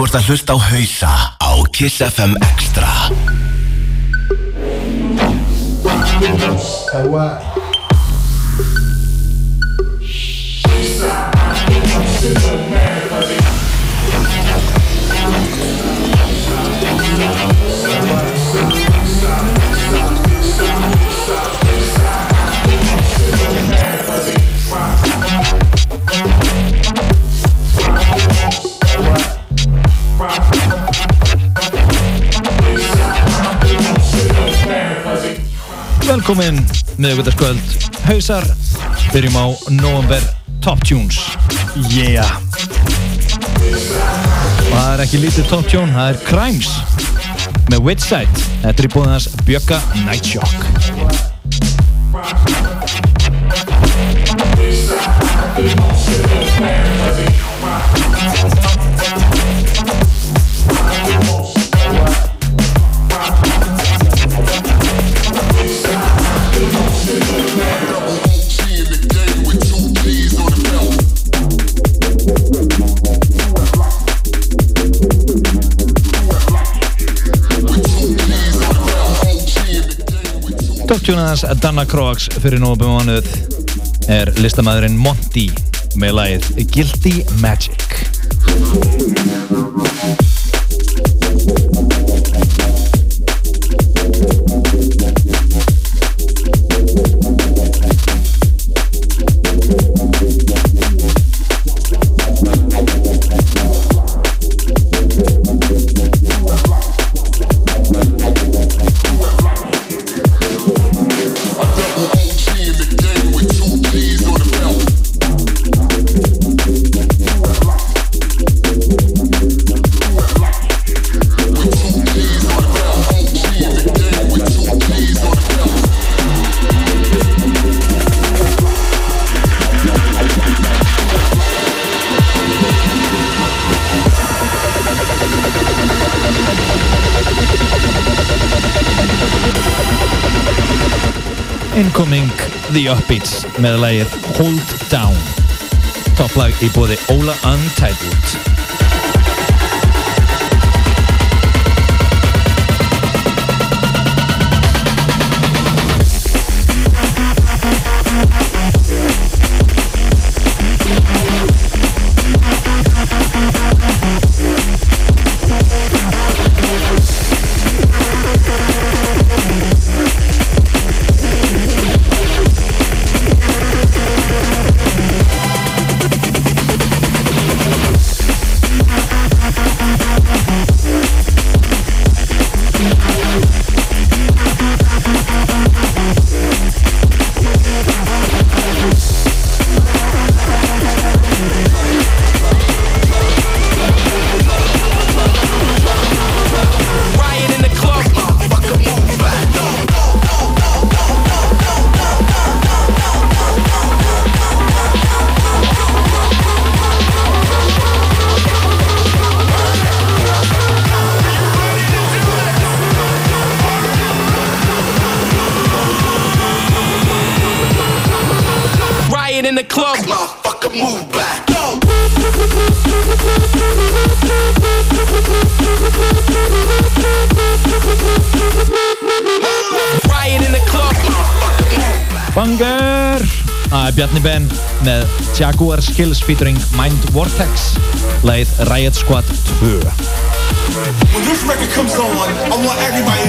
Þú ert að hlusta á hausa á Kiss FM Extra Velkomin miðugöldarskvöld Hausar Byrjum á November Top Tunes. Yeah. Það er ekki lítið Top Tune, það er Crimes með Witside. Þetta er í þess Bjögga Night Þess Danna Kroax fyrir nógum mánuð er listamæðurinn Monty með lagið Guilty Magic The Upbeats með lagið Hold Down. Topplag í bóði Óla Untitled move back. Riot in the club. Banger! Það er Bjarni Ben með Jaguar Skills featuring Mind Vortex lagið Riot Squad 2 When this record comes on, I want everybody in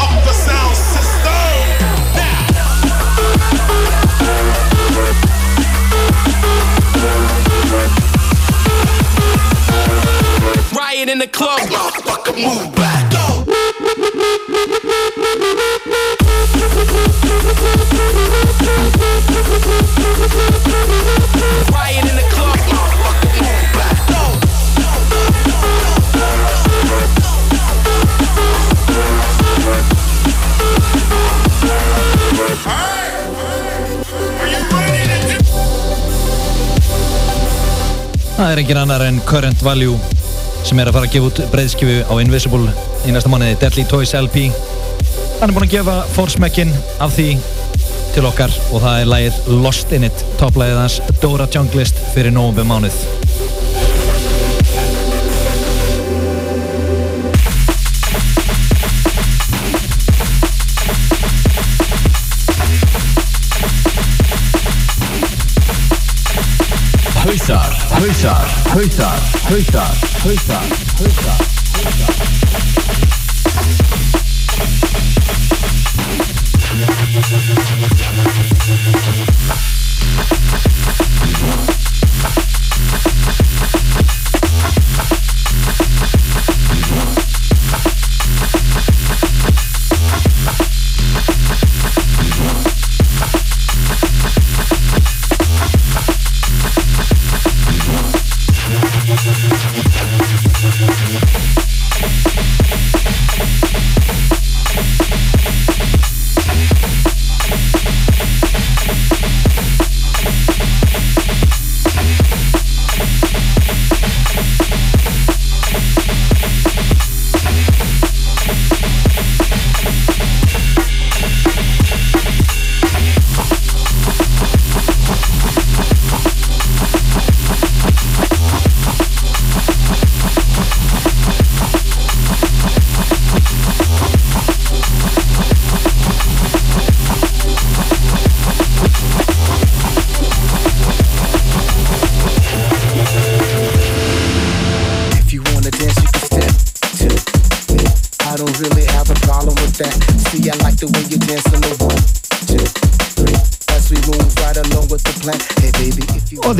Up the sound system. Riot in the club. Motherfucker, move Riot in the club. Motherfucker, move back. Það er engin annar en Current Value sem er að fara að gefa út breyðskifu á Invisible í næsta mánuði Deadly Toys LP Hann er búinn að gefa forsmekkin af því til okkar og það er lægið Lost in It, topplægið hans Dora Junglist fyrir nógum mánuð. Hausar, hausar, hausar, hausar, hausar, hausar If Thank you.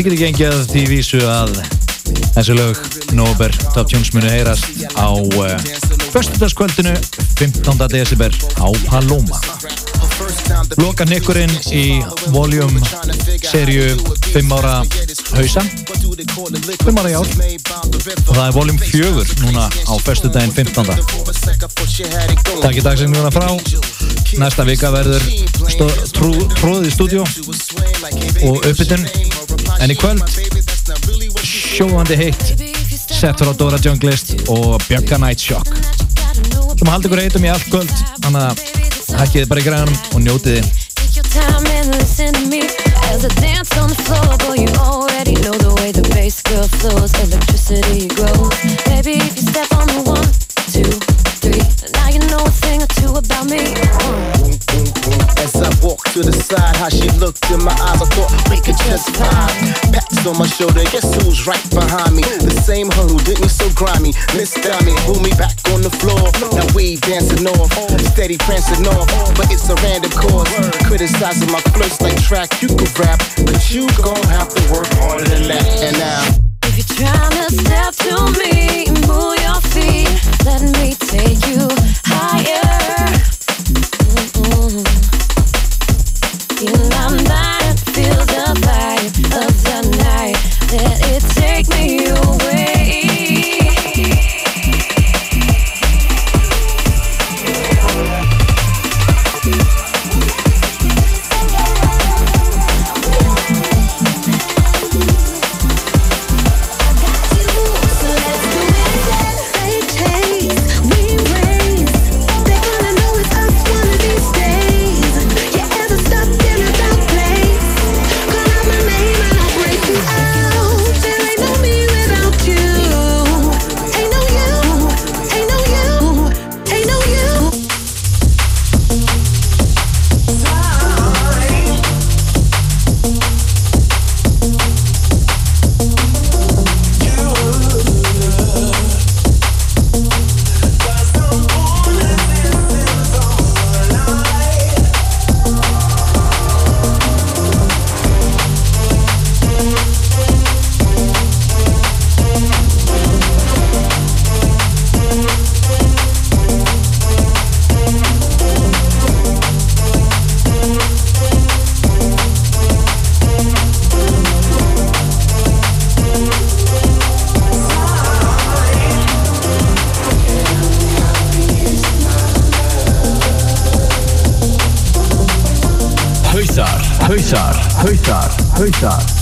Þið getur gengið því vísu að þessi lög Nóber Top Tunes munu heyrast á uh, Föstudagskvöldinu 15. desember á Paloma. Loka nikkurinn í Volume serju 5 ára hausa 5 ára í ár og það er Volume 4 núna á föstudaginn 15. Takk í dagsigninguna frá næsta vika verður stó, trú, tróðið í stúdíu og uppbytun en í kvöld sjóandi heitt settur á Dora Junglist og Björka Night Shock. Sem haldi ykkur heitum í allt kvöld þannig að hækkið bara í grænum og njótið þið to the side, how she looked in my eyes, I thought we could just vibe. Pats on my shoulder, guess who's right behind me? The same her who did me so grimy. Miss Dummy, pull me back on the floor. Now we dancing off, steady prancing off, but it's a random cause. Criticizing my flows like track, you can rap, but you gon' have to work harder than that. And now. If you're trying to step to me, move your feet, let me take you higher. Away. Hausar, hausar,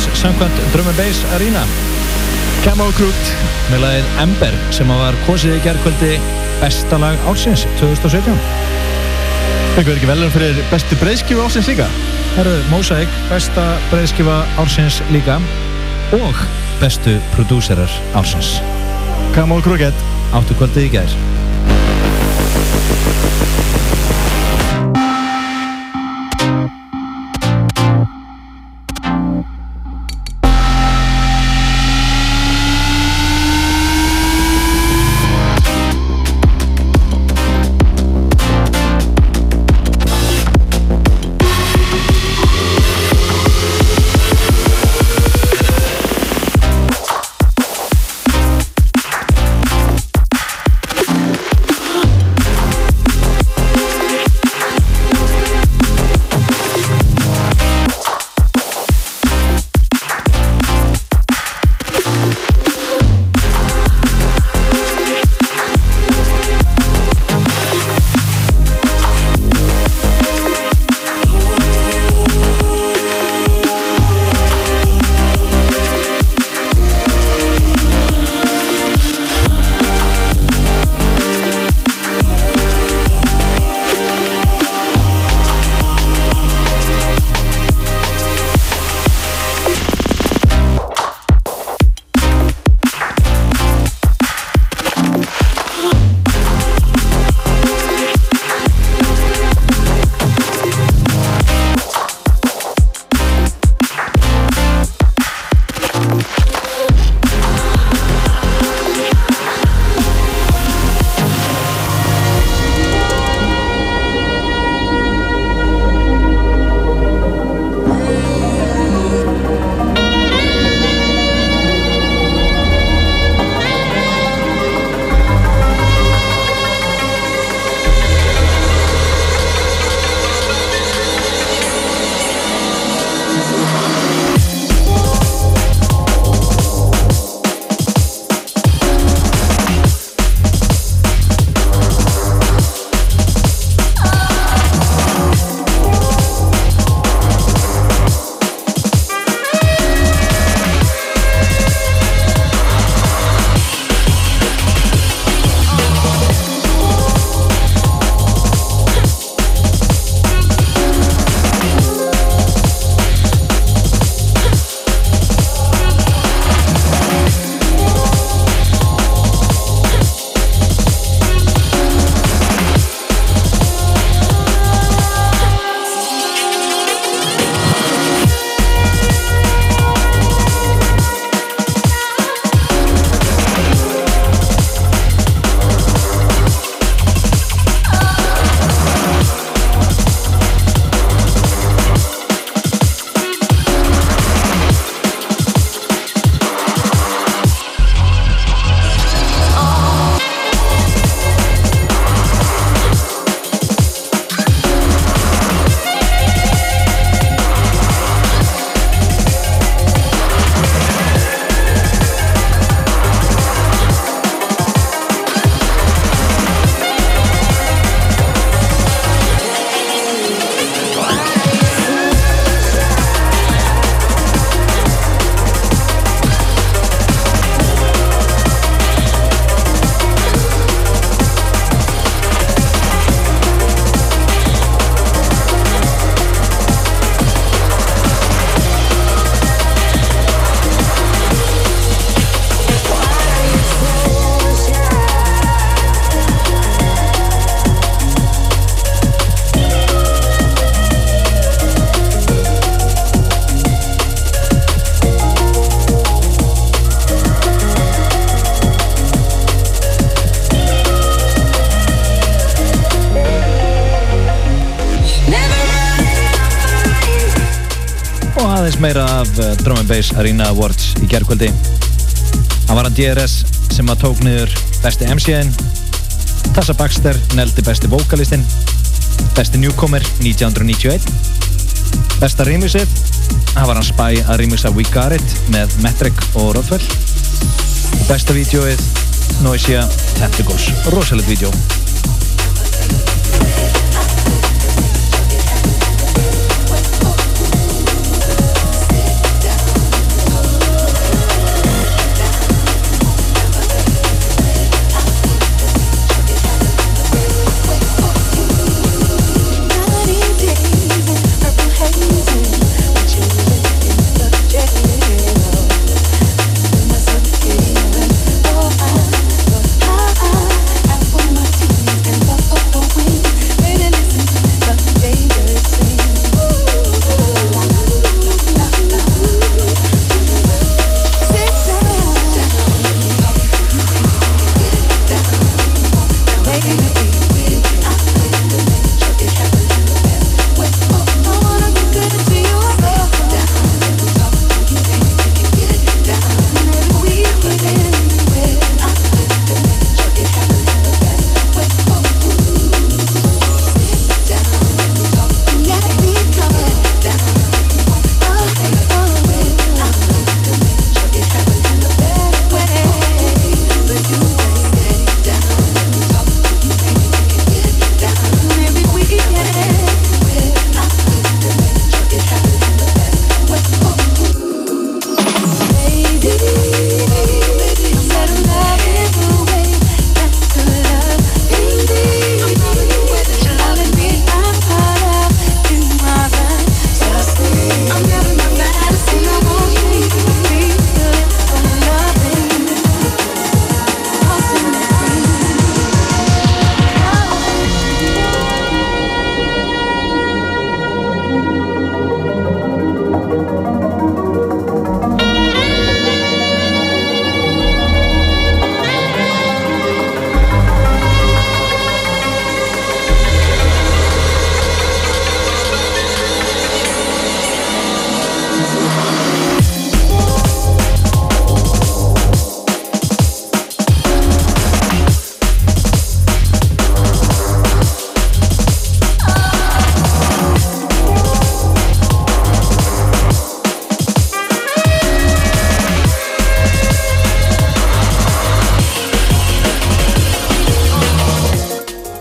Bass samkvæmt Drum and Bass Arena. Camel Groot með lagið Ember sem var kosið í gerðkvöldi bestalag ársins 2017. Fengur ekki velur fyrir bestu breyðskifu ársins líka? Herru, Mosaic, besta breyðskifa ársins líka og bestu prodúserar ársins. Camel Crooked áttu kvöldi í gerð Bass Arena Awards í gerðkvöldi. Það var hann DRS sem að tók niður besti MC-in, Tassa Baxter neldi besti vokalistinn, besti newcomer 1991, besta remixið, það var hann Spy að remixa We Got It með Metric og Rodwell, og besta vídjóið Noisia Tentacles, rosalegt vídjó.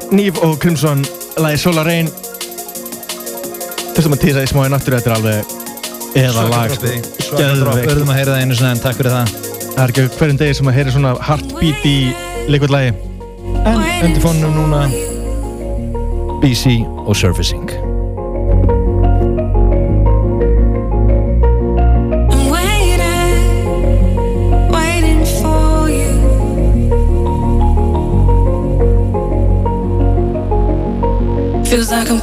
Nýf og Crimson lagi Solar Rain Þessum að tísa í smáinn aftur Þetta er alveg eða lag sko. Geðveikt. Verðum að heyra það einu sinna en takk fyrir það. Það er ekki hverjum degi sem að heyri svona heartbeat í leikvöld lagi En undir fónunum núna BC og Surfacing. Feels like I'm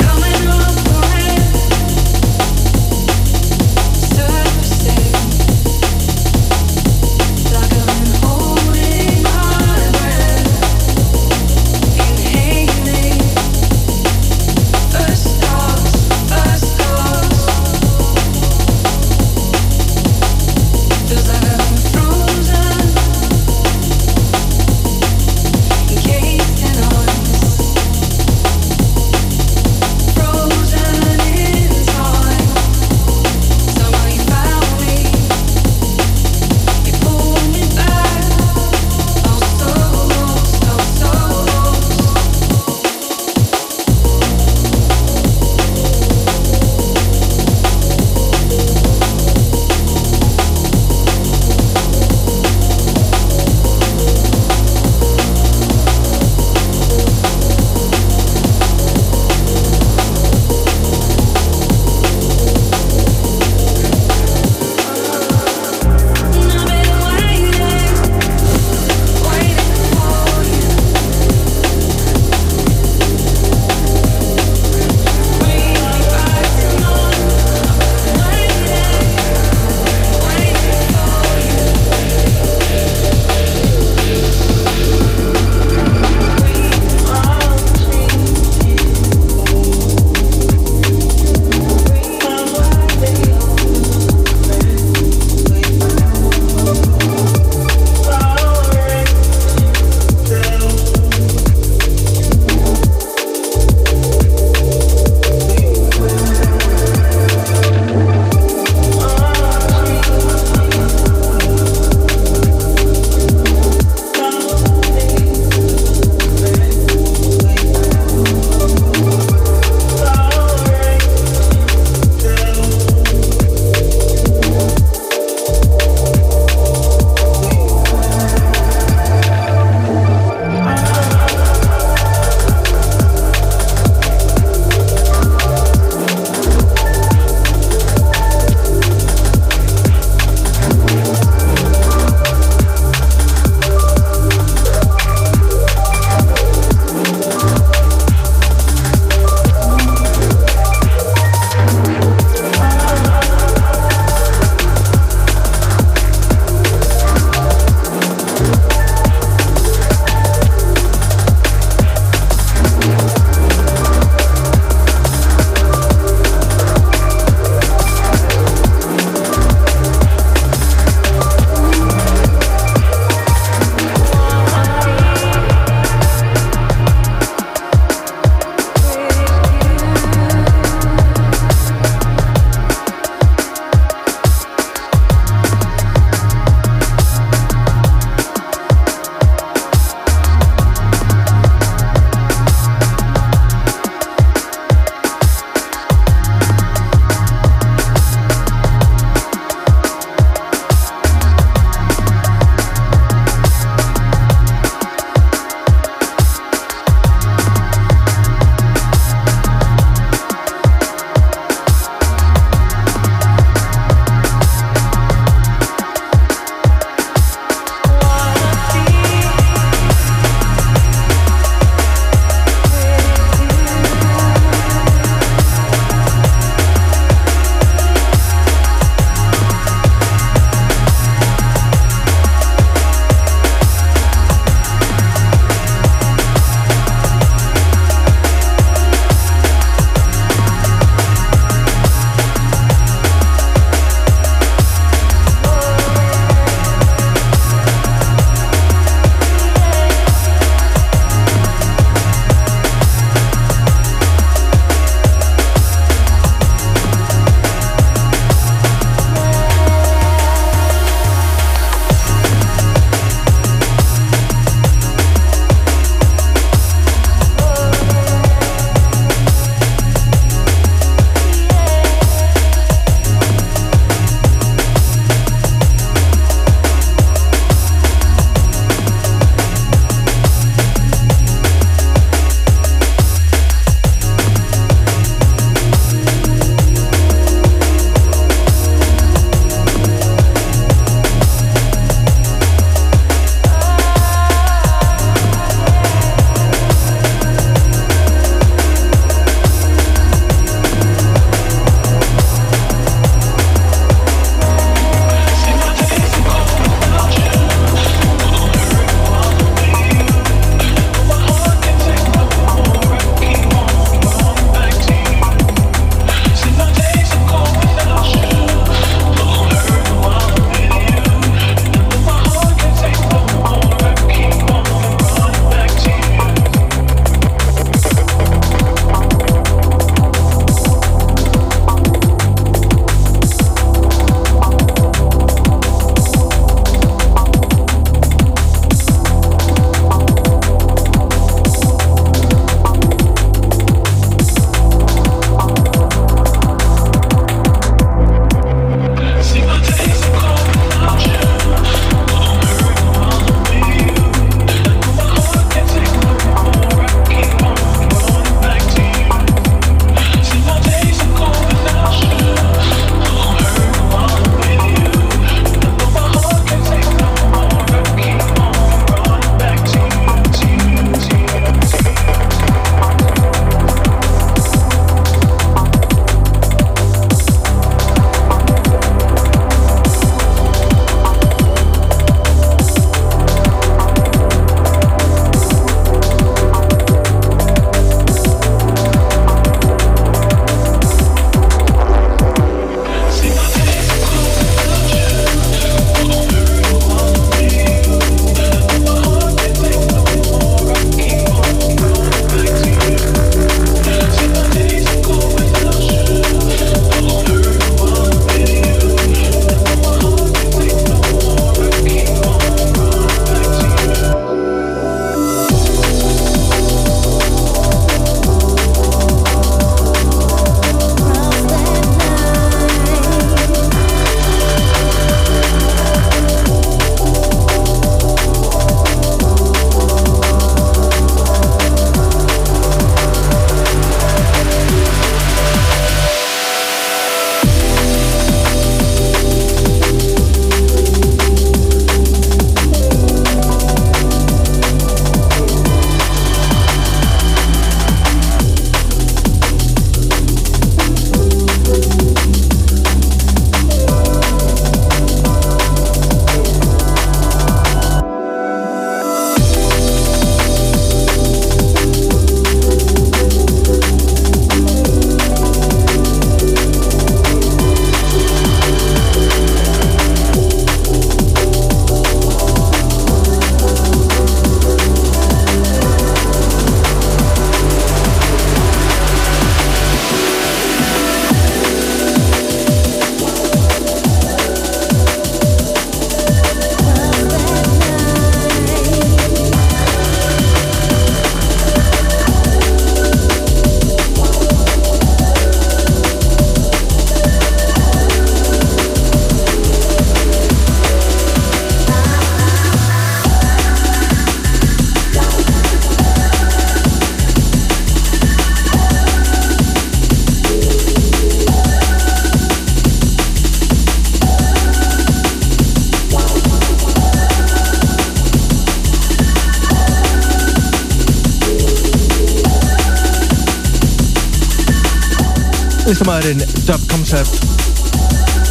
listamæðurinn Dub Concept.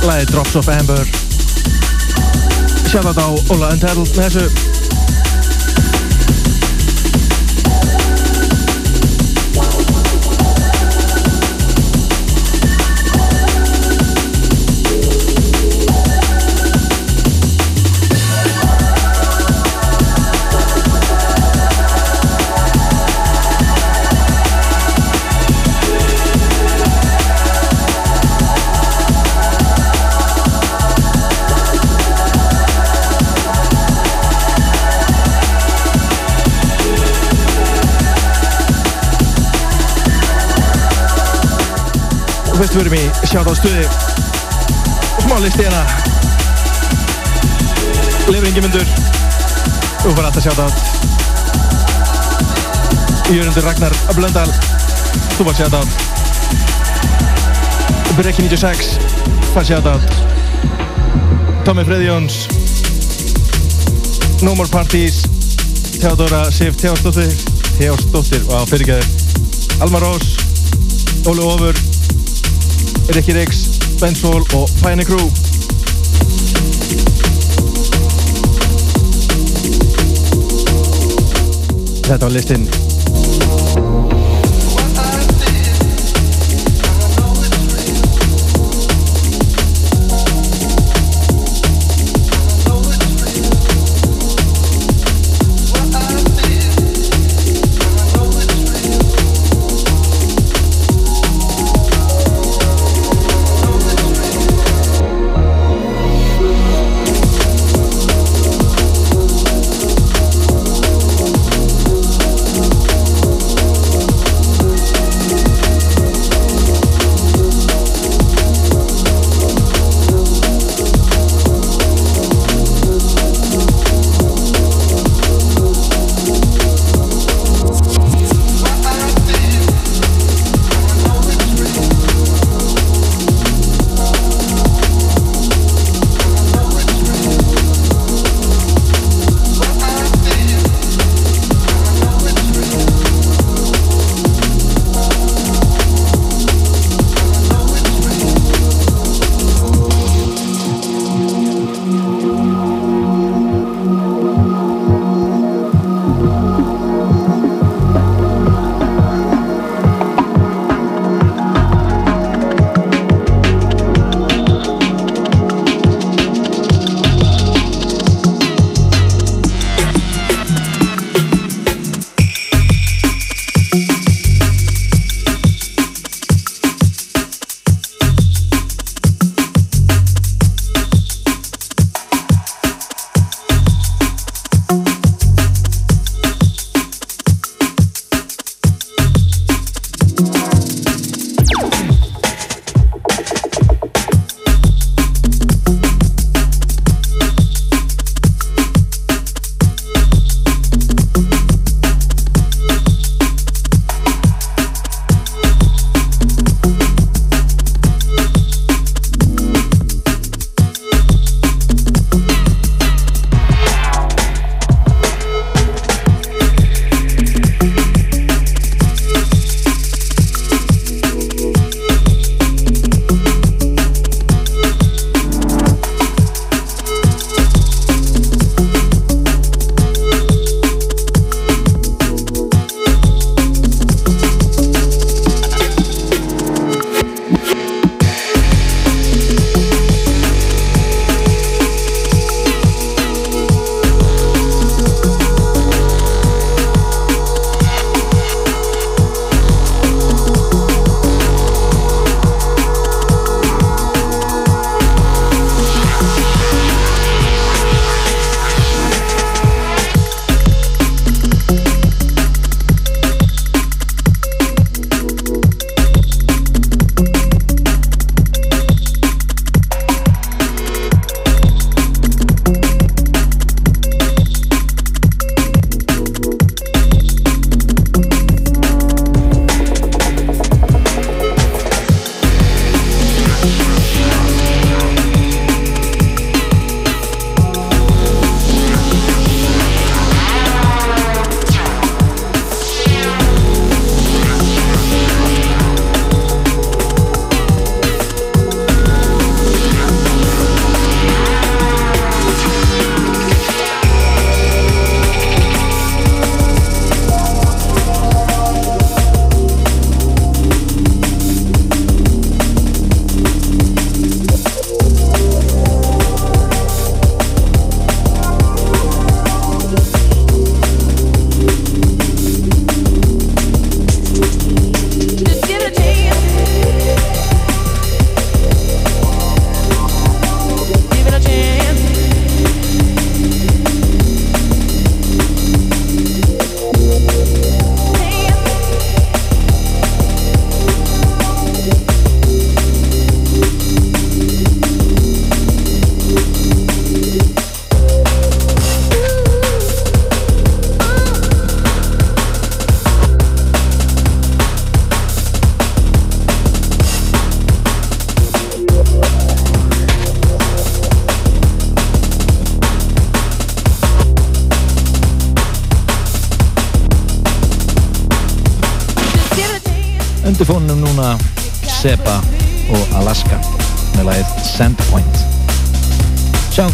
Lagið Drops of Amber. Shoutout á Ola Untitled með þessu og fyrst við erum í Shoutout stuði. Smá listi hérna Leifur Ingemundur og bara alltaf Shoutout Jörgundur Ragnar Blöndal. Þú var Shoutout Brekki 96 fær Shoutout Tommy Freyðjóns No More Parties. Theodora Sif Theosdóttir og á fyrirgæður Alma Rós. Óli Ofur Rikki Rix, Ben Sol og Pioneer Crew. Þetta var listinn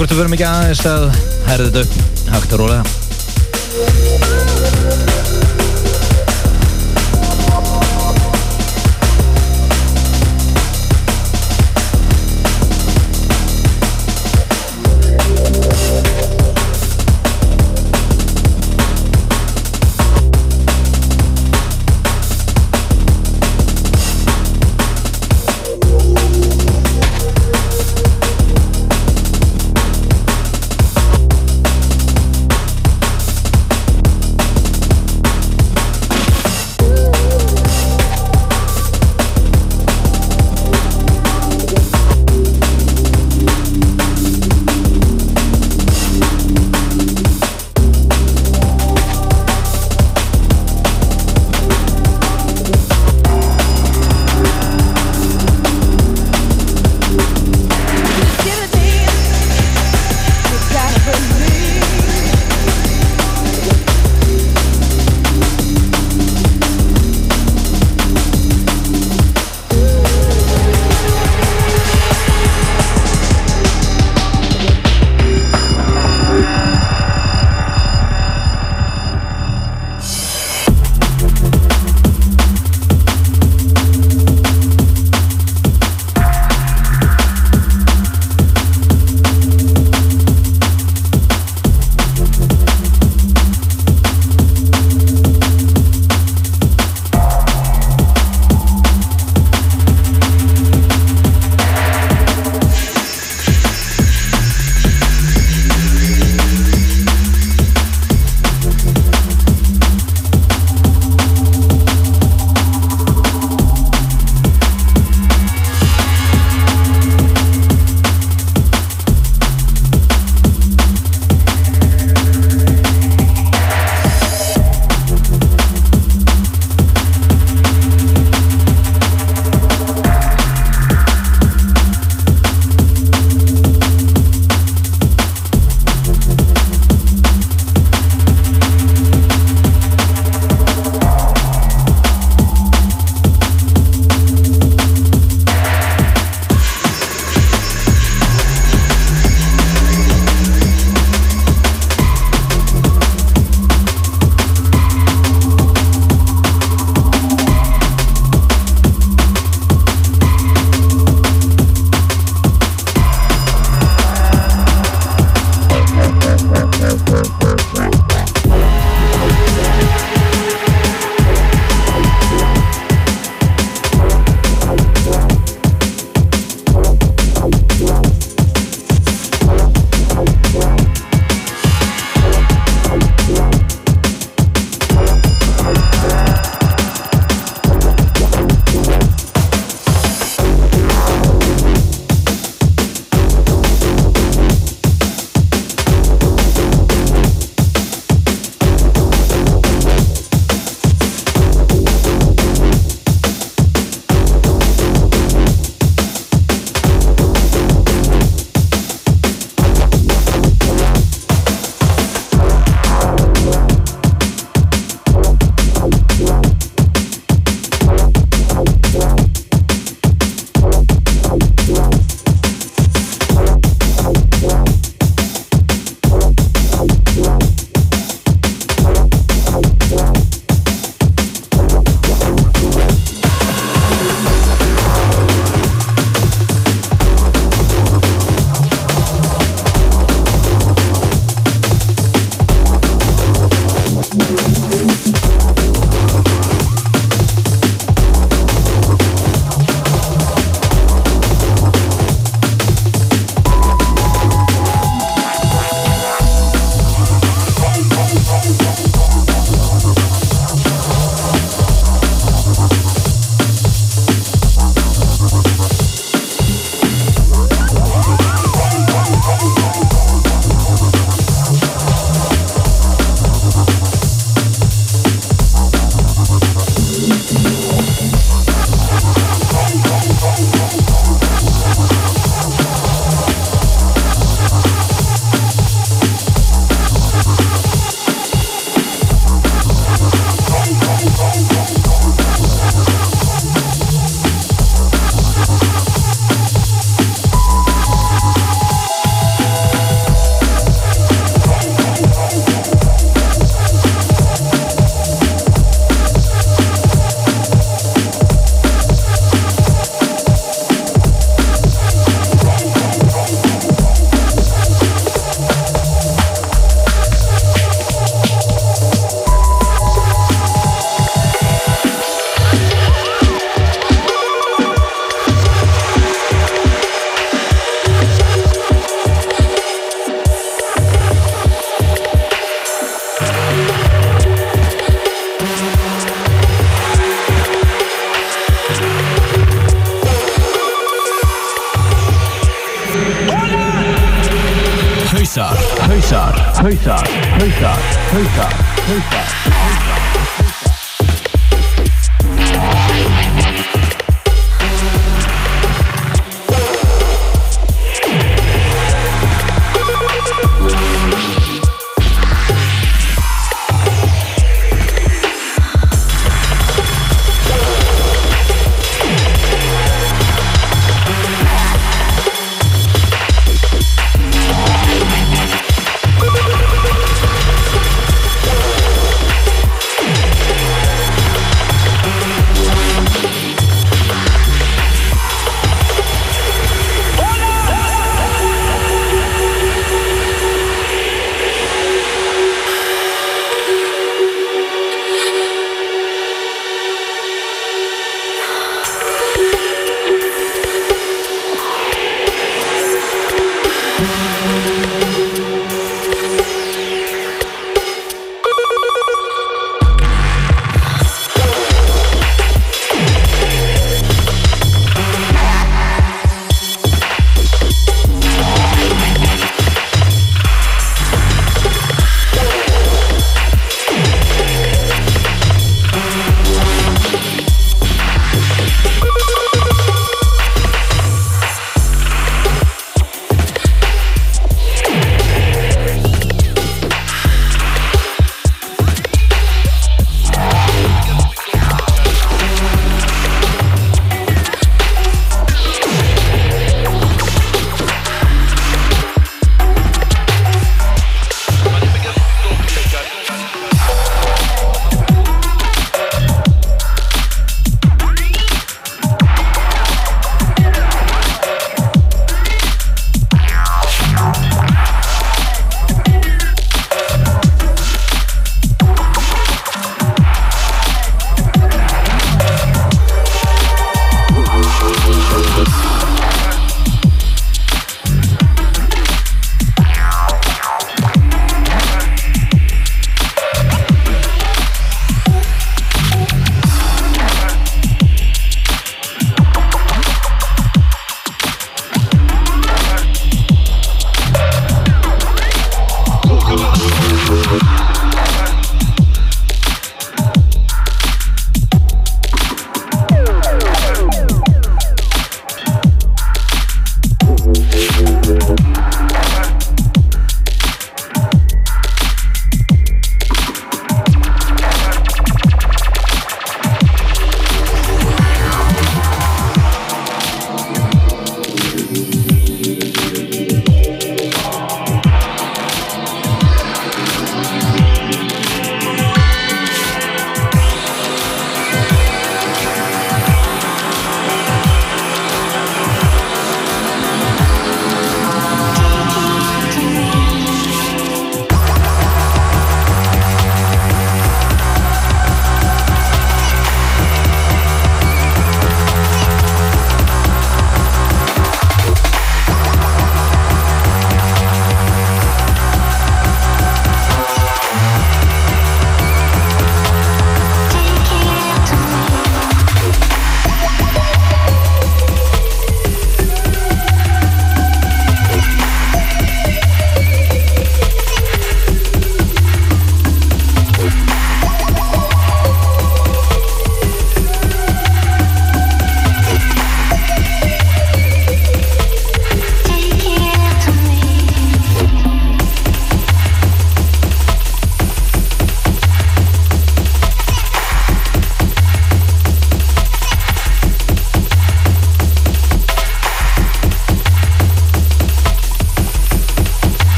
hvort við verum ekki aðeins að herða þetta upp. Hægt og rólega Thank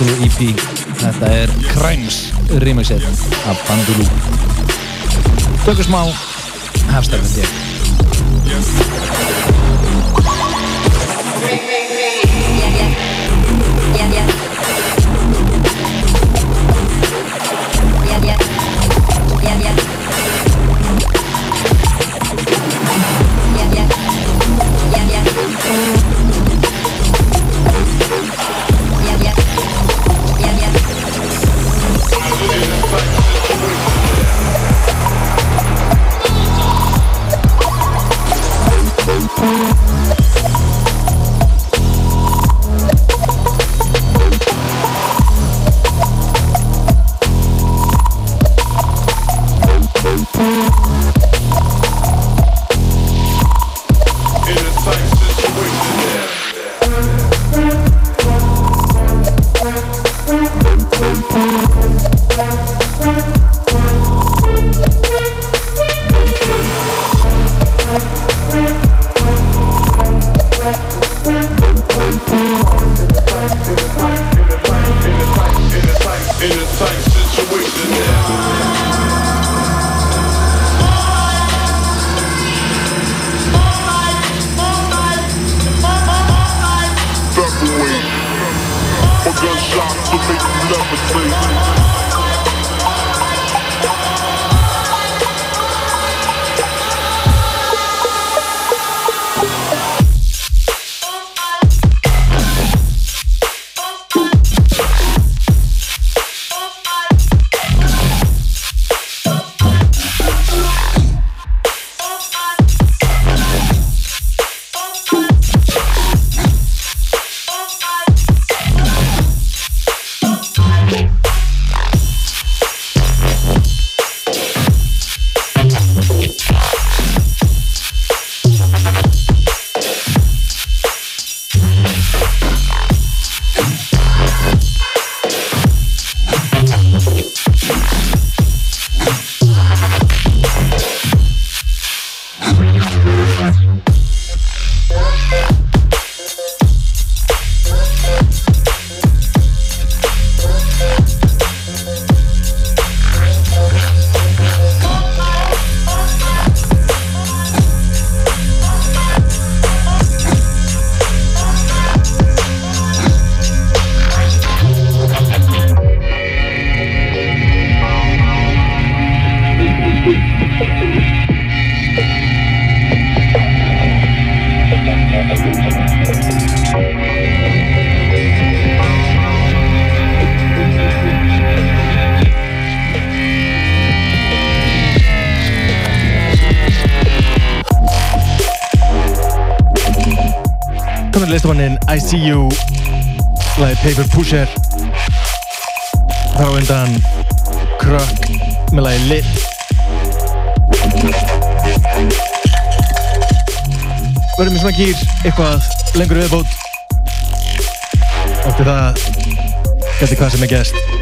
Bandulu EP Þetta er Crimes remixið af Bandulu. Tökum smá hefstæðan ég I See You Lagi Paper Pusher. Þá undan Krökk með lagi Lit. Verðum í svona gýr eitthvað lengur viðbót. Eftir það geti hvað sem er gæst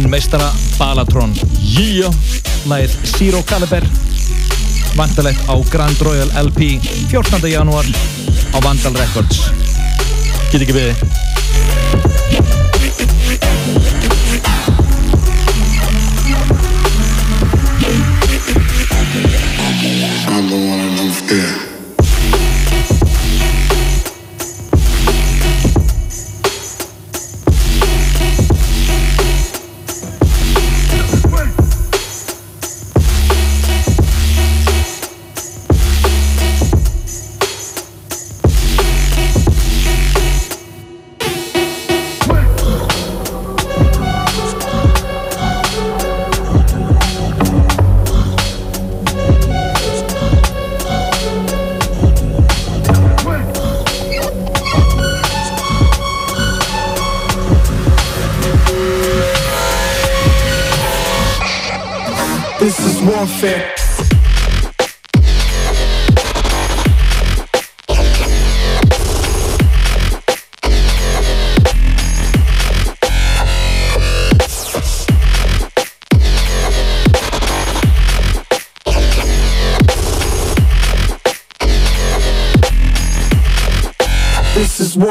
en meistara Balatron. Yeah! Læð Zero Caliber, vantalegt á Grand Royal LP 14. janúar á Vandal Records. Get ekki við.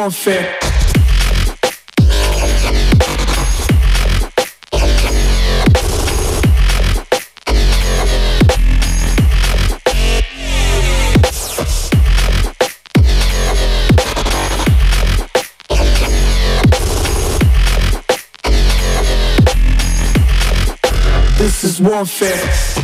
unfair. This is warfare.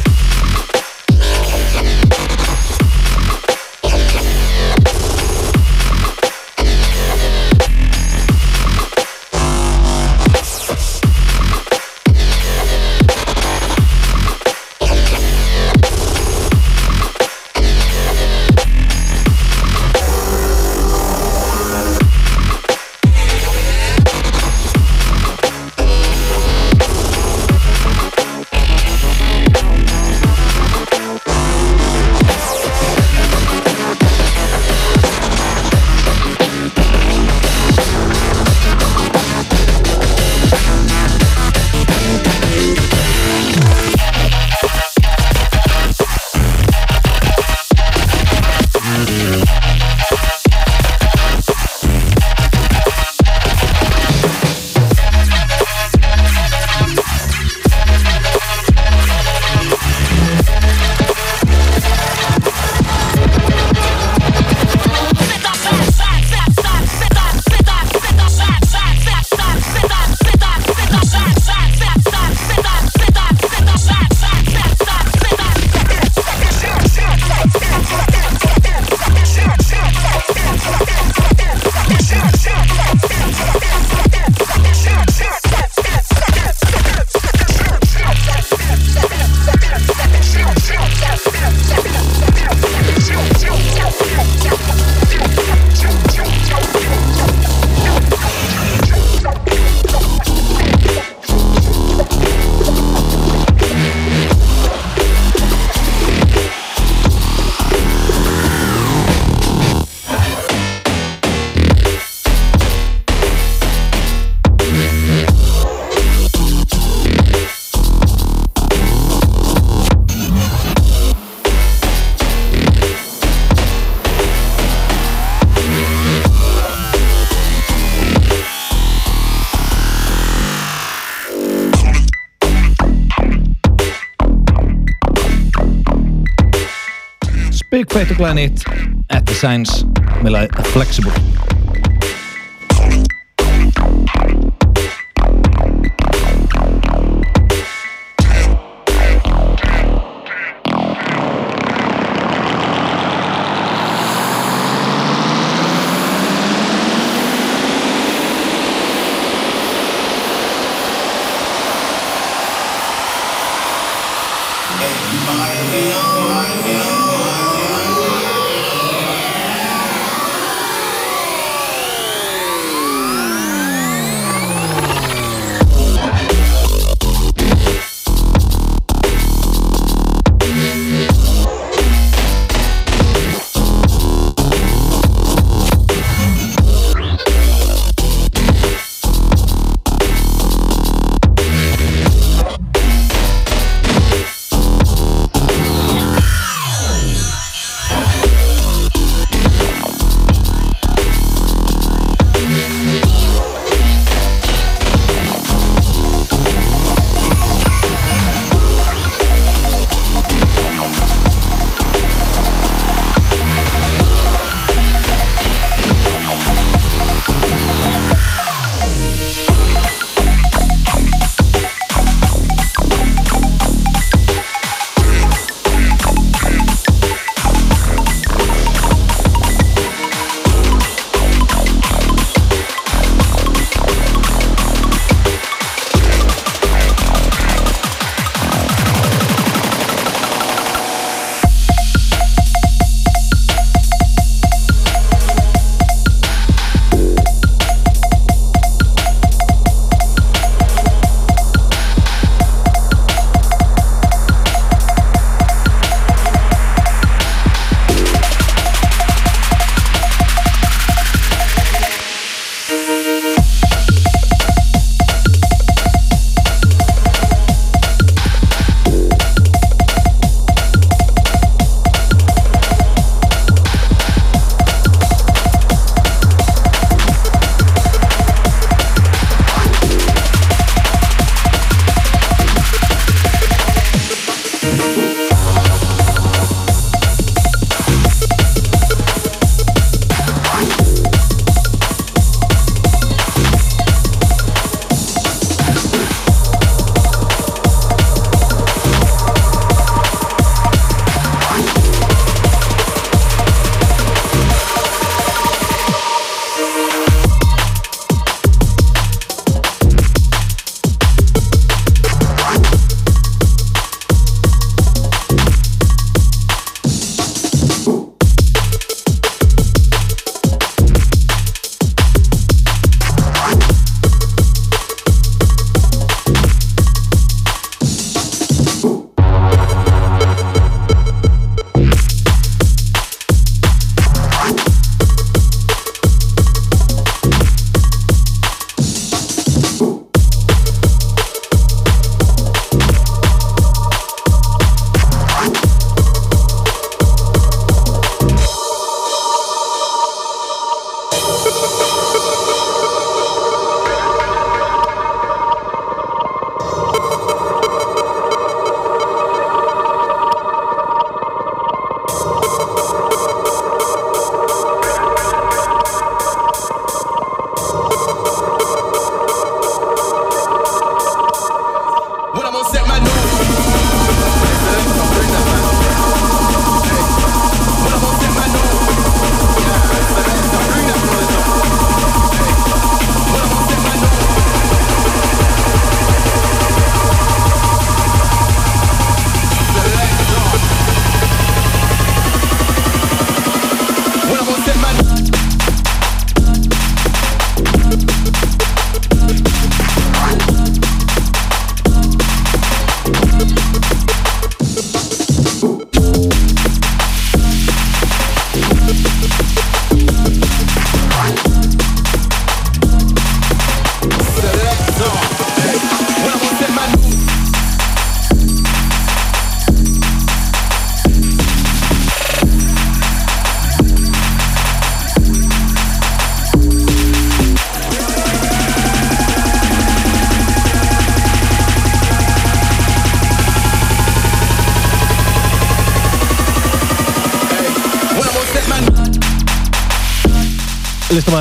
Big Fate og Glenit At the Signs með lagið Flexible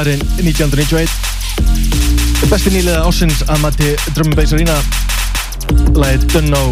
Listamæðurinn 1991 Besti nýliða ásins að mati Bass Arena Lagið Dunno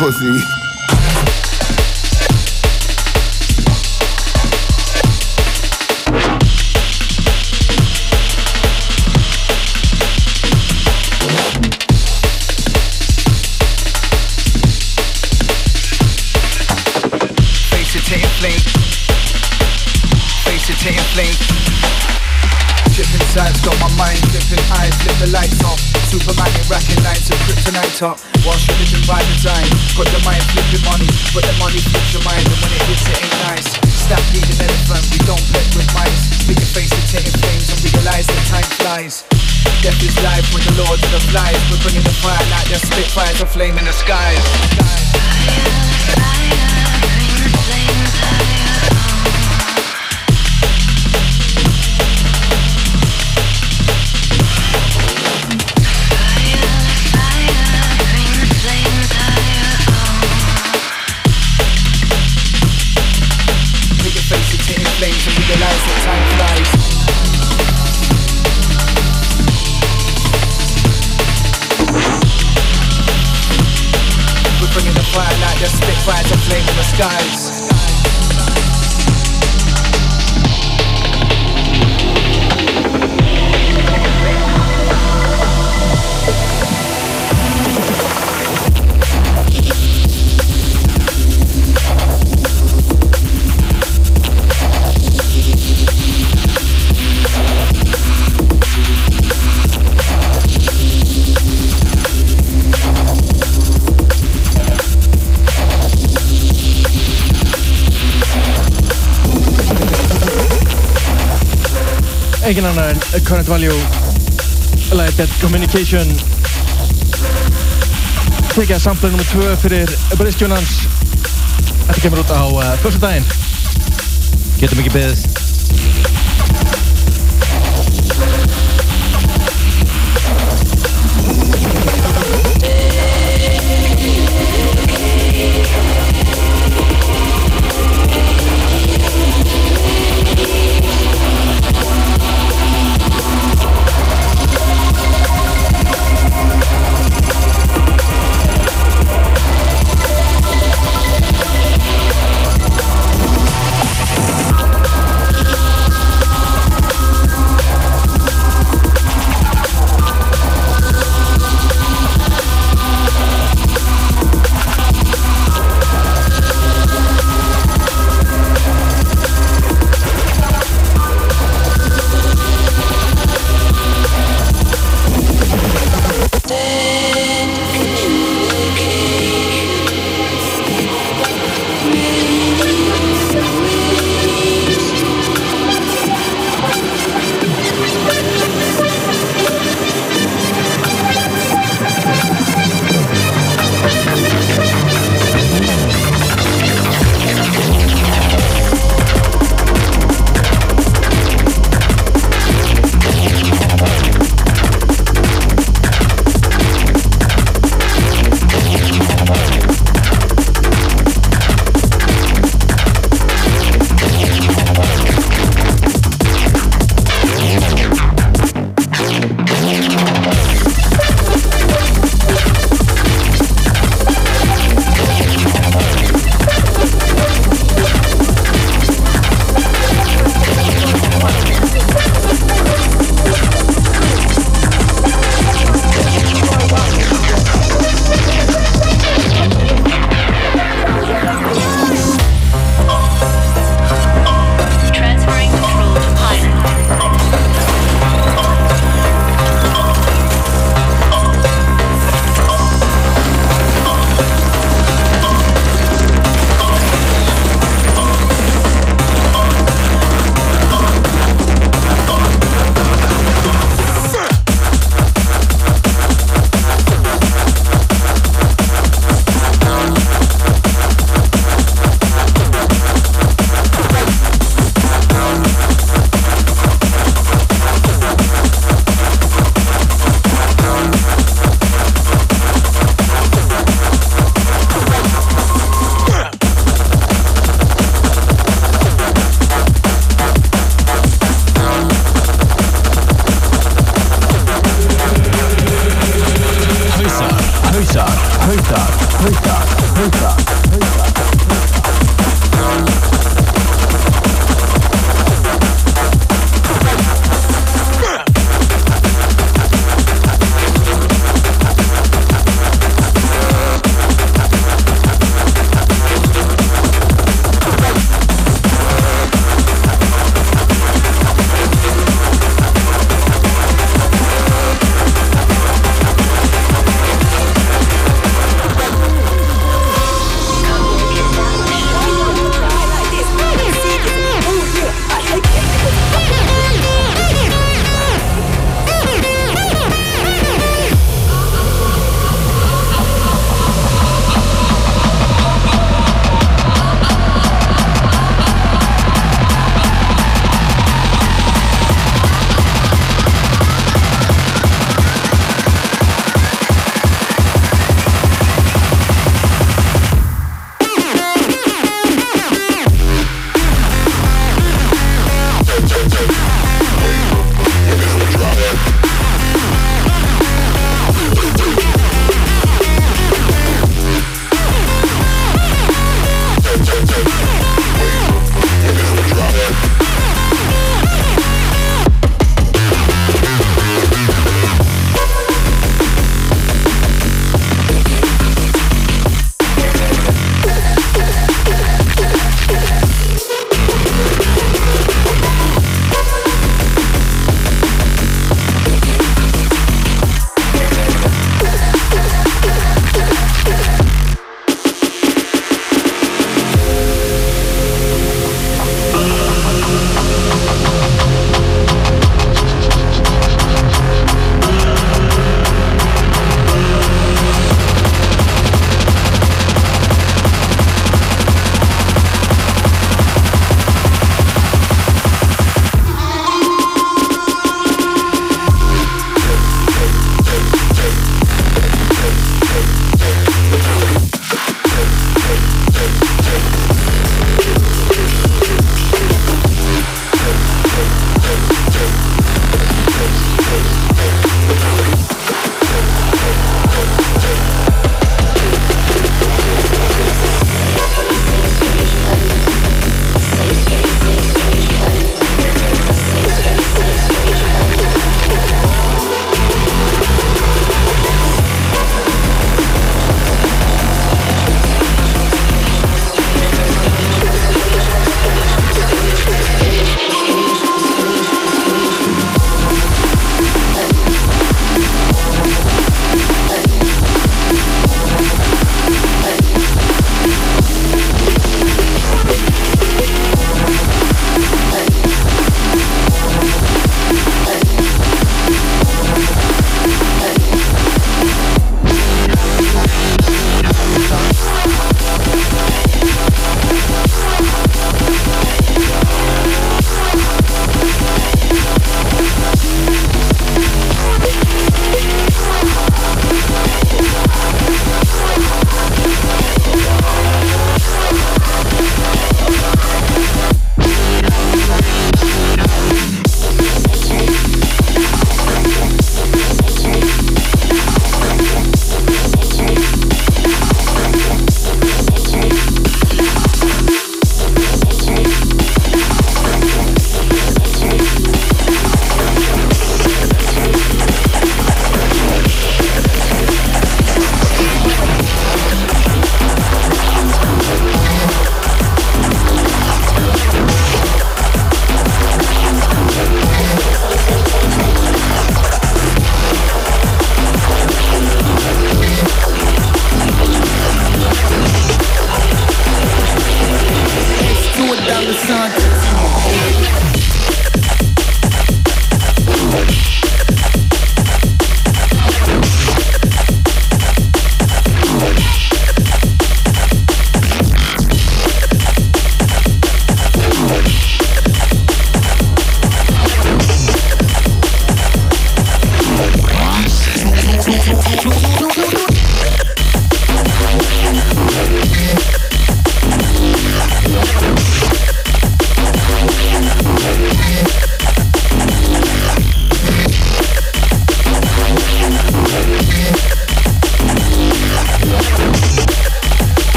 pussy. engin annar en A Current Value lagið Dead Communication tekið að sampla nr. 2 fyrir Bristjónans Þetta kemur út á uh, fyrstu daginn Getum ekki beðist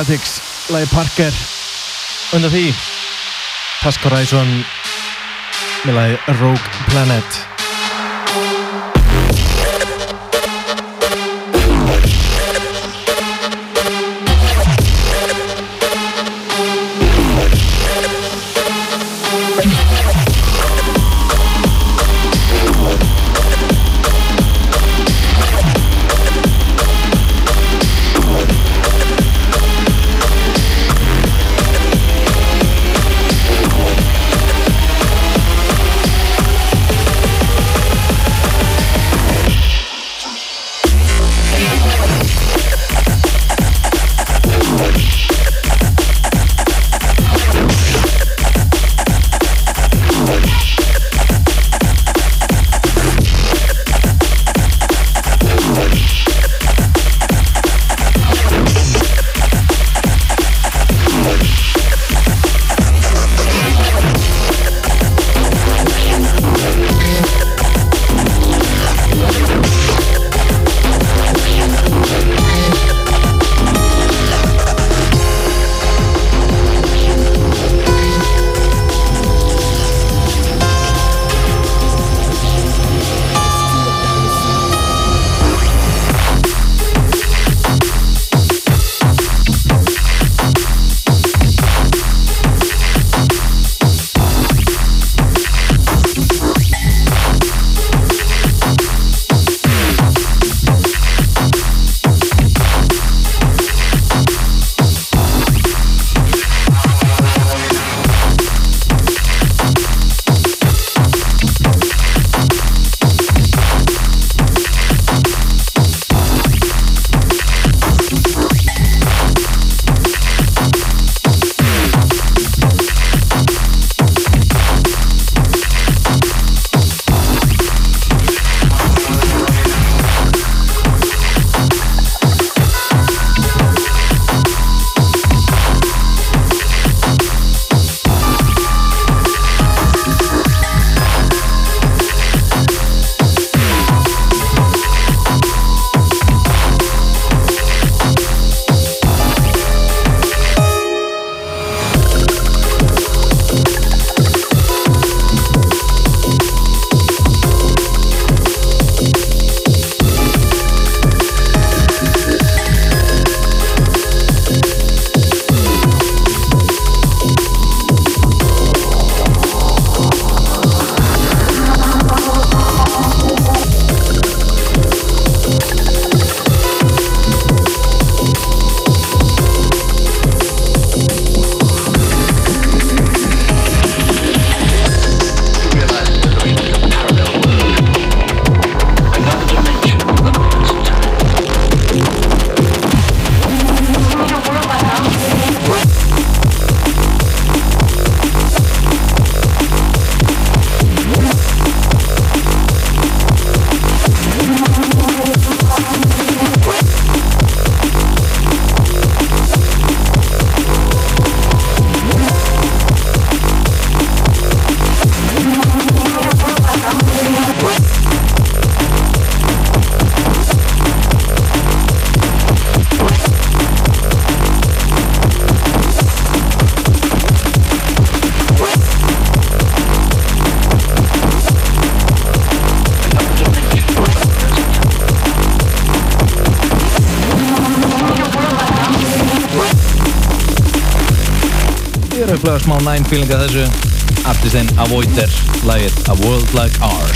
Miniatix, lagi Parker. Undan því Task Horizon með lagi Rogue Planet smá næn feeling að þessu. Artistinn Avoider, lagið A World Like Ours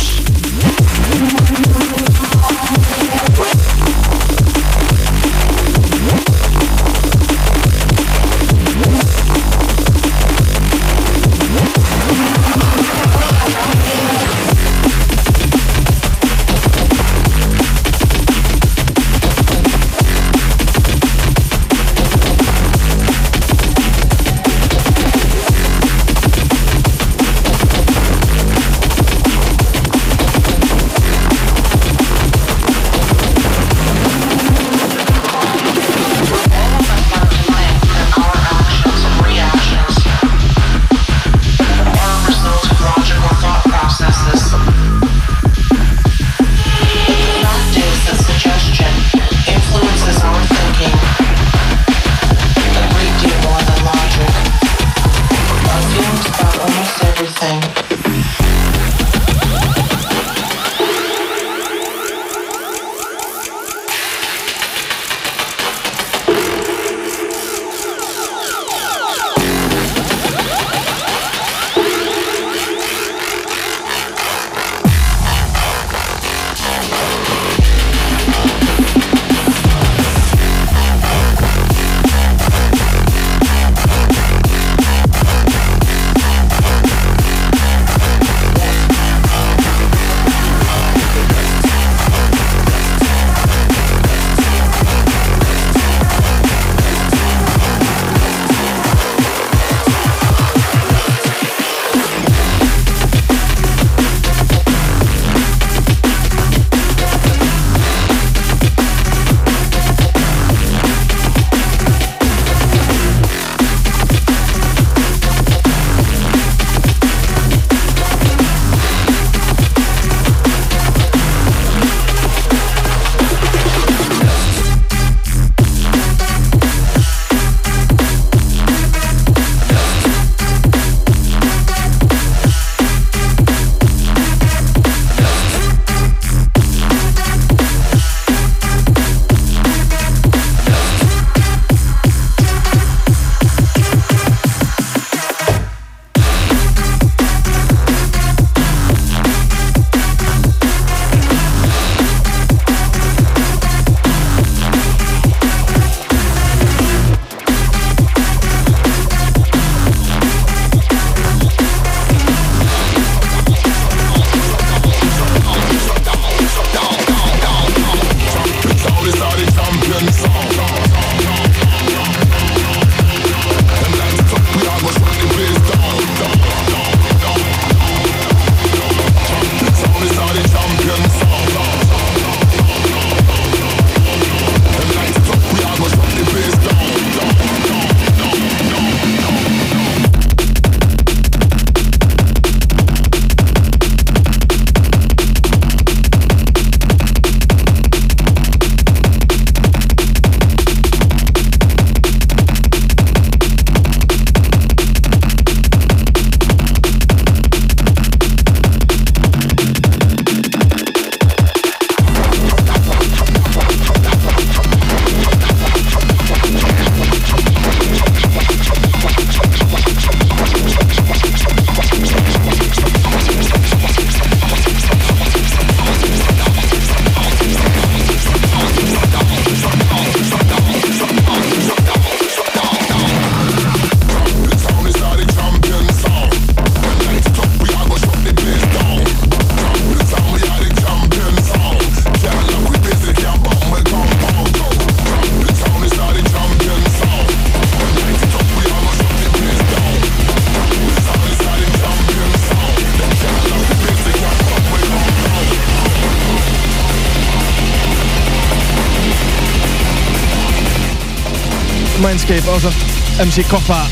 Mindscape ásamt MC Koppa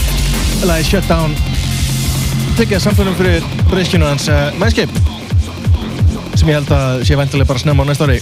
lagi Shutdown tekja samtalum fyrir breyskinu hans uh, Mindscape sem ég held að sé væntilega bara snemma á næsta ári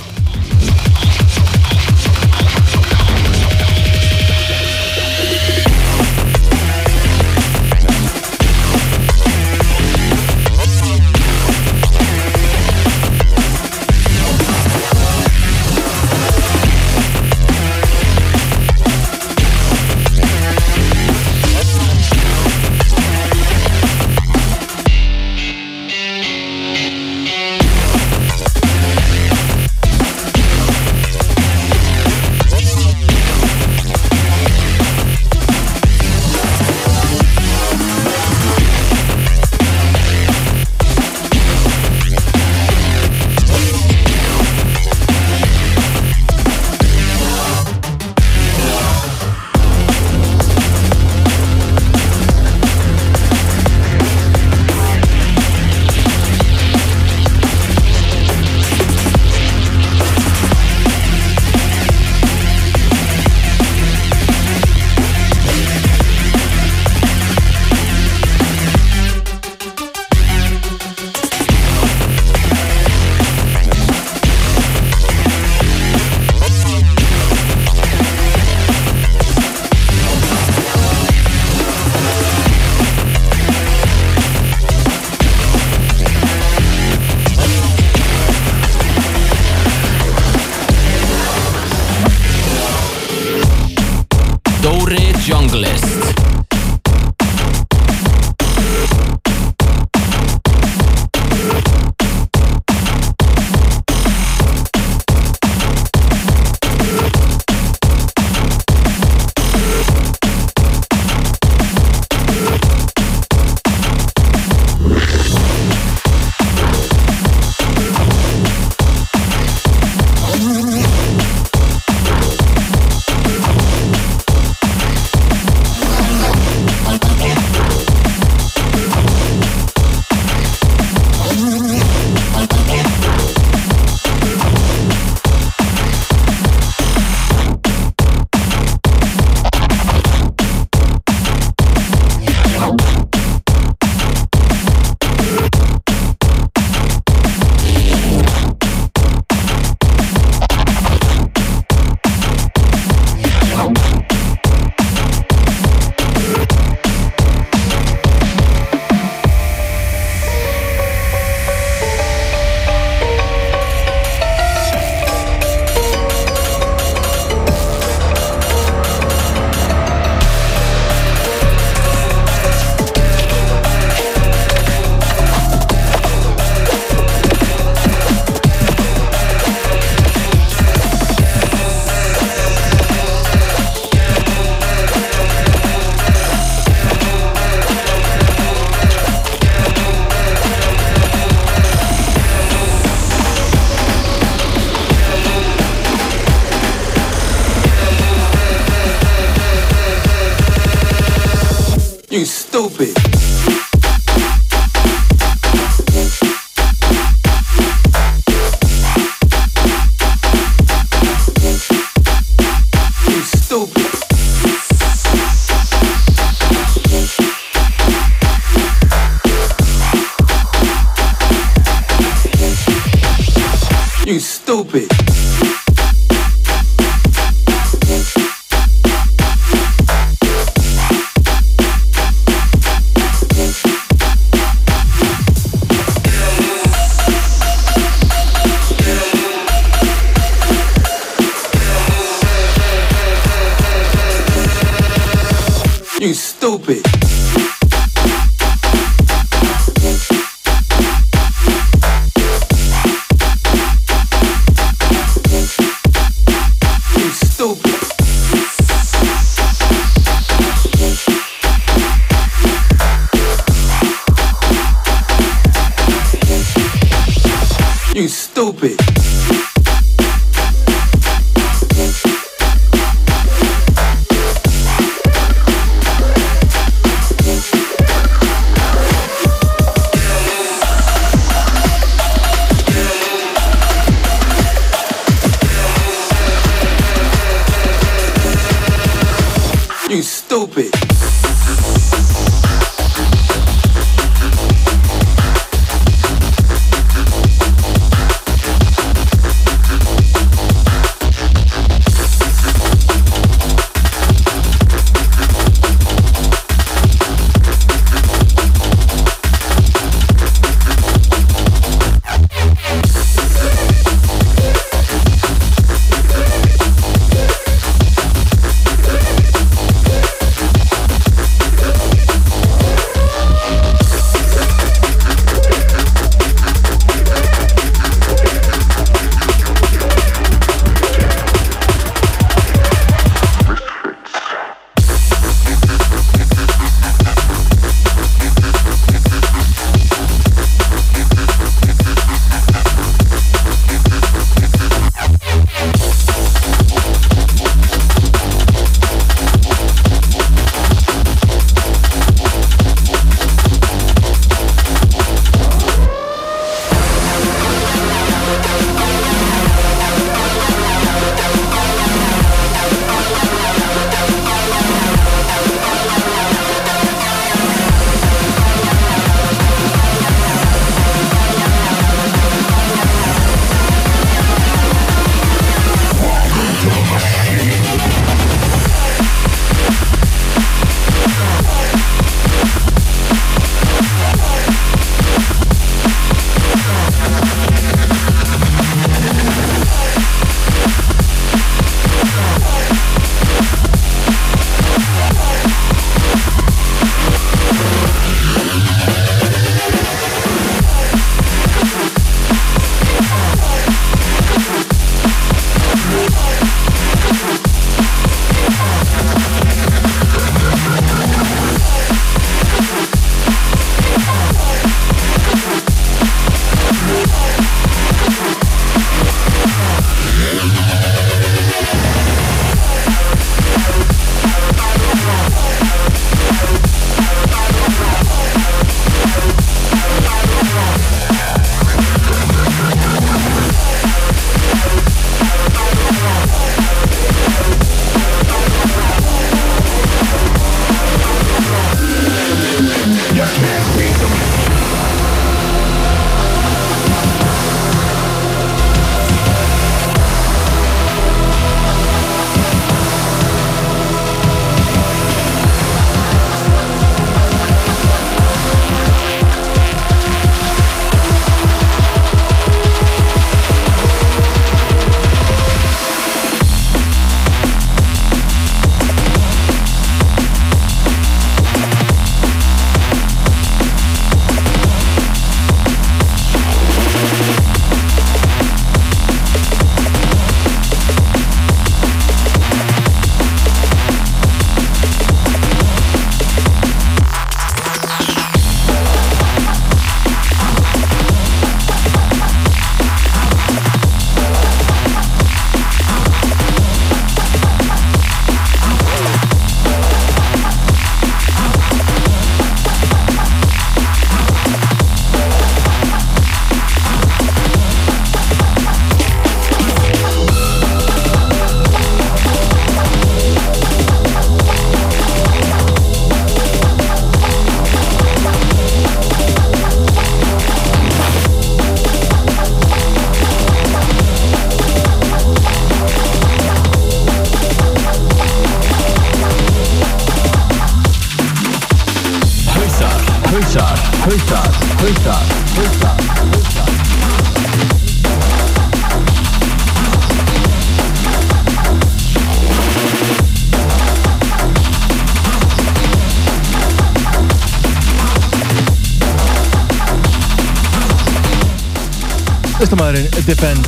Defend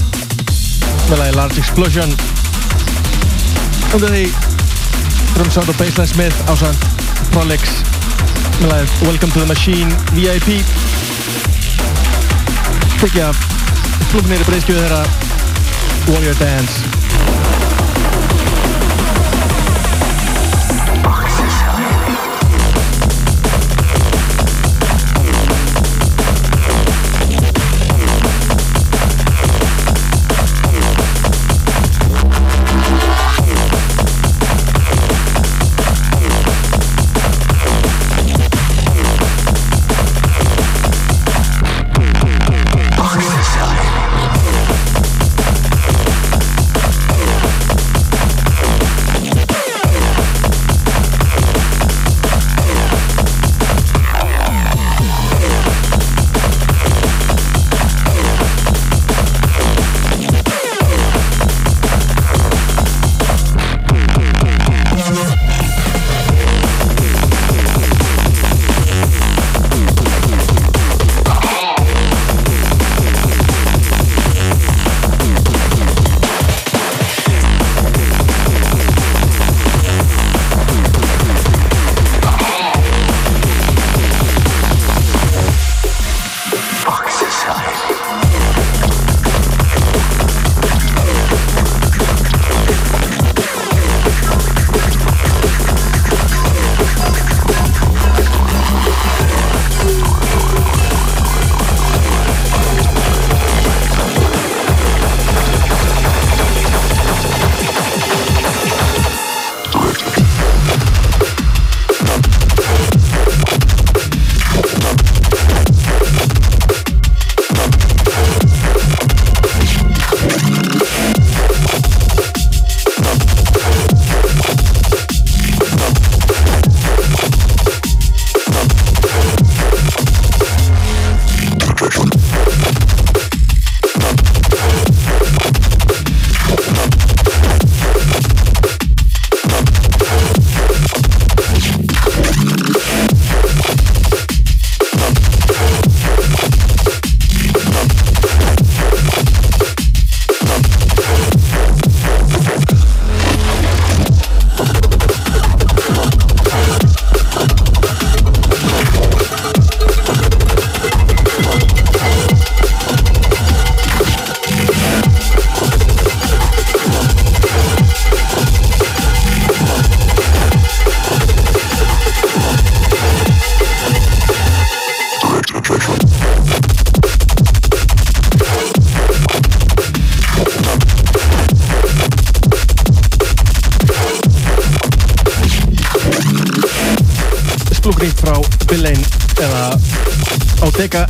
með lagi Large Explosion. Undan því Drum Sound og Bassline Smith ásand Prolix. Með lagi Welcome to the Machine VIP Tekja flúknir í breyskjöðu þeirra Warrior Dance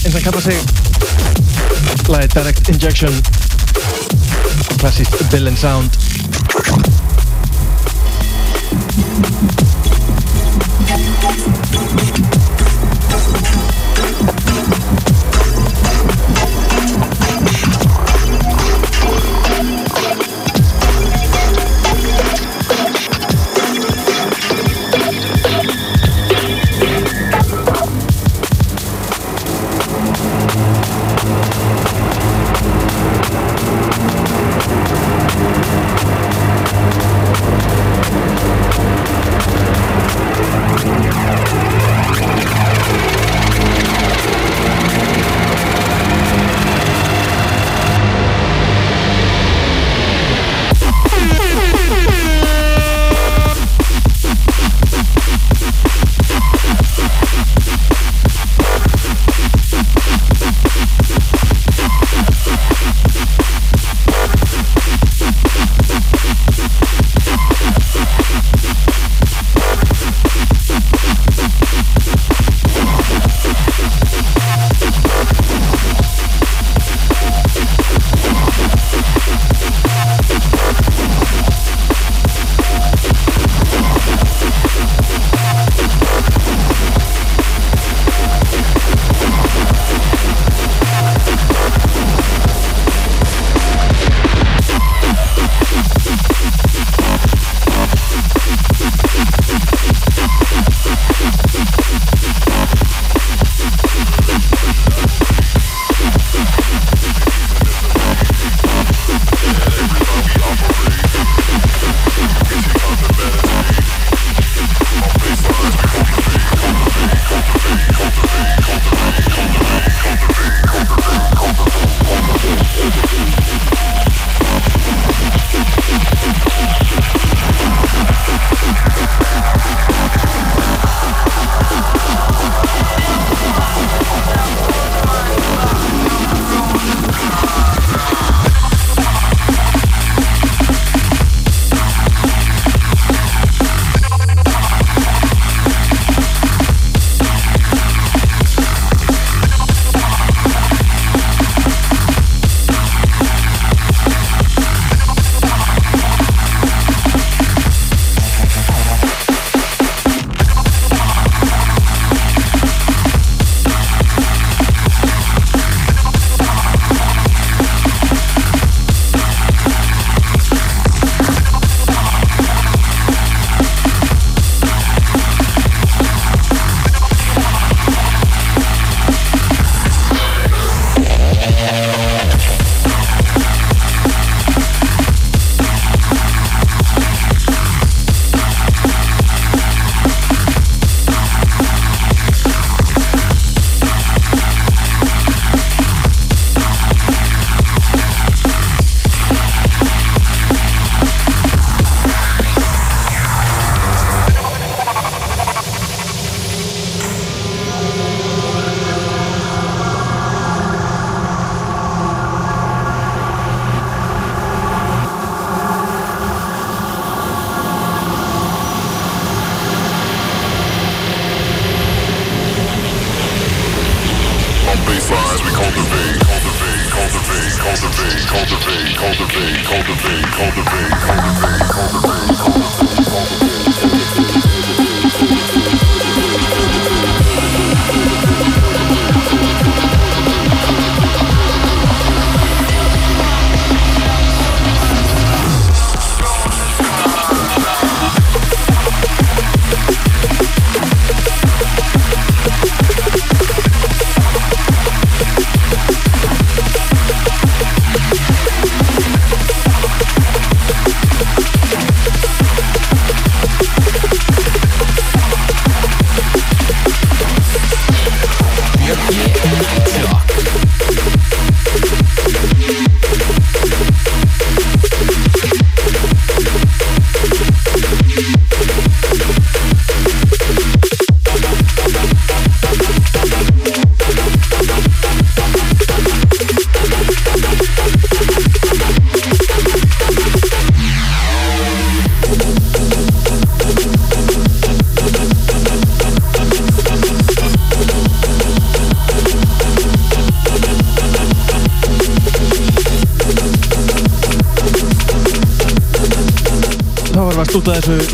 Więc na kapasy like direct injection, classic villain sound.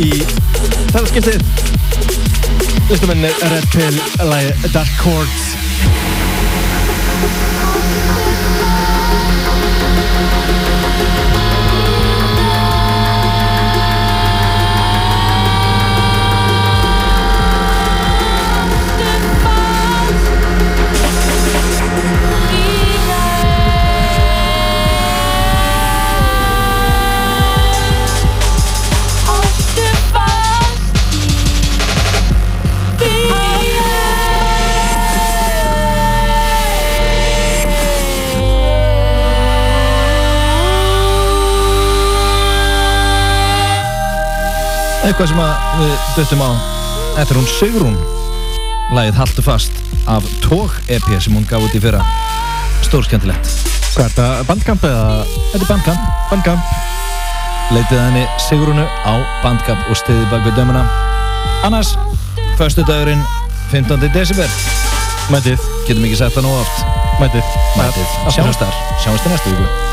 Í þetta skiptið. Listamenn er Red Pill, lagi Dark Chords Eitthvað sem við döttum á. Þetta er hún Sigrún. Lagið Haltu fast af Tók EP sem hún gaf út í fyrra. Stórskjöntilegt Hvað er þetta? Bandkamp eða? Þetta er Bandkamp Bandkamp Leitið henni Sigrúnu á Bandkamp og stiðið bak við dömuna. Annars, förstu dagurinn 15. desember. Mætið. Getum ekki sagt það nú oft. Mætið. Mætið, sjáumst þar. Sjáumst í næstu viku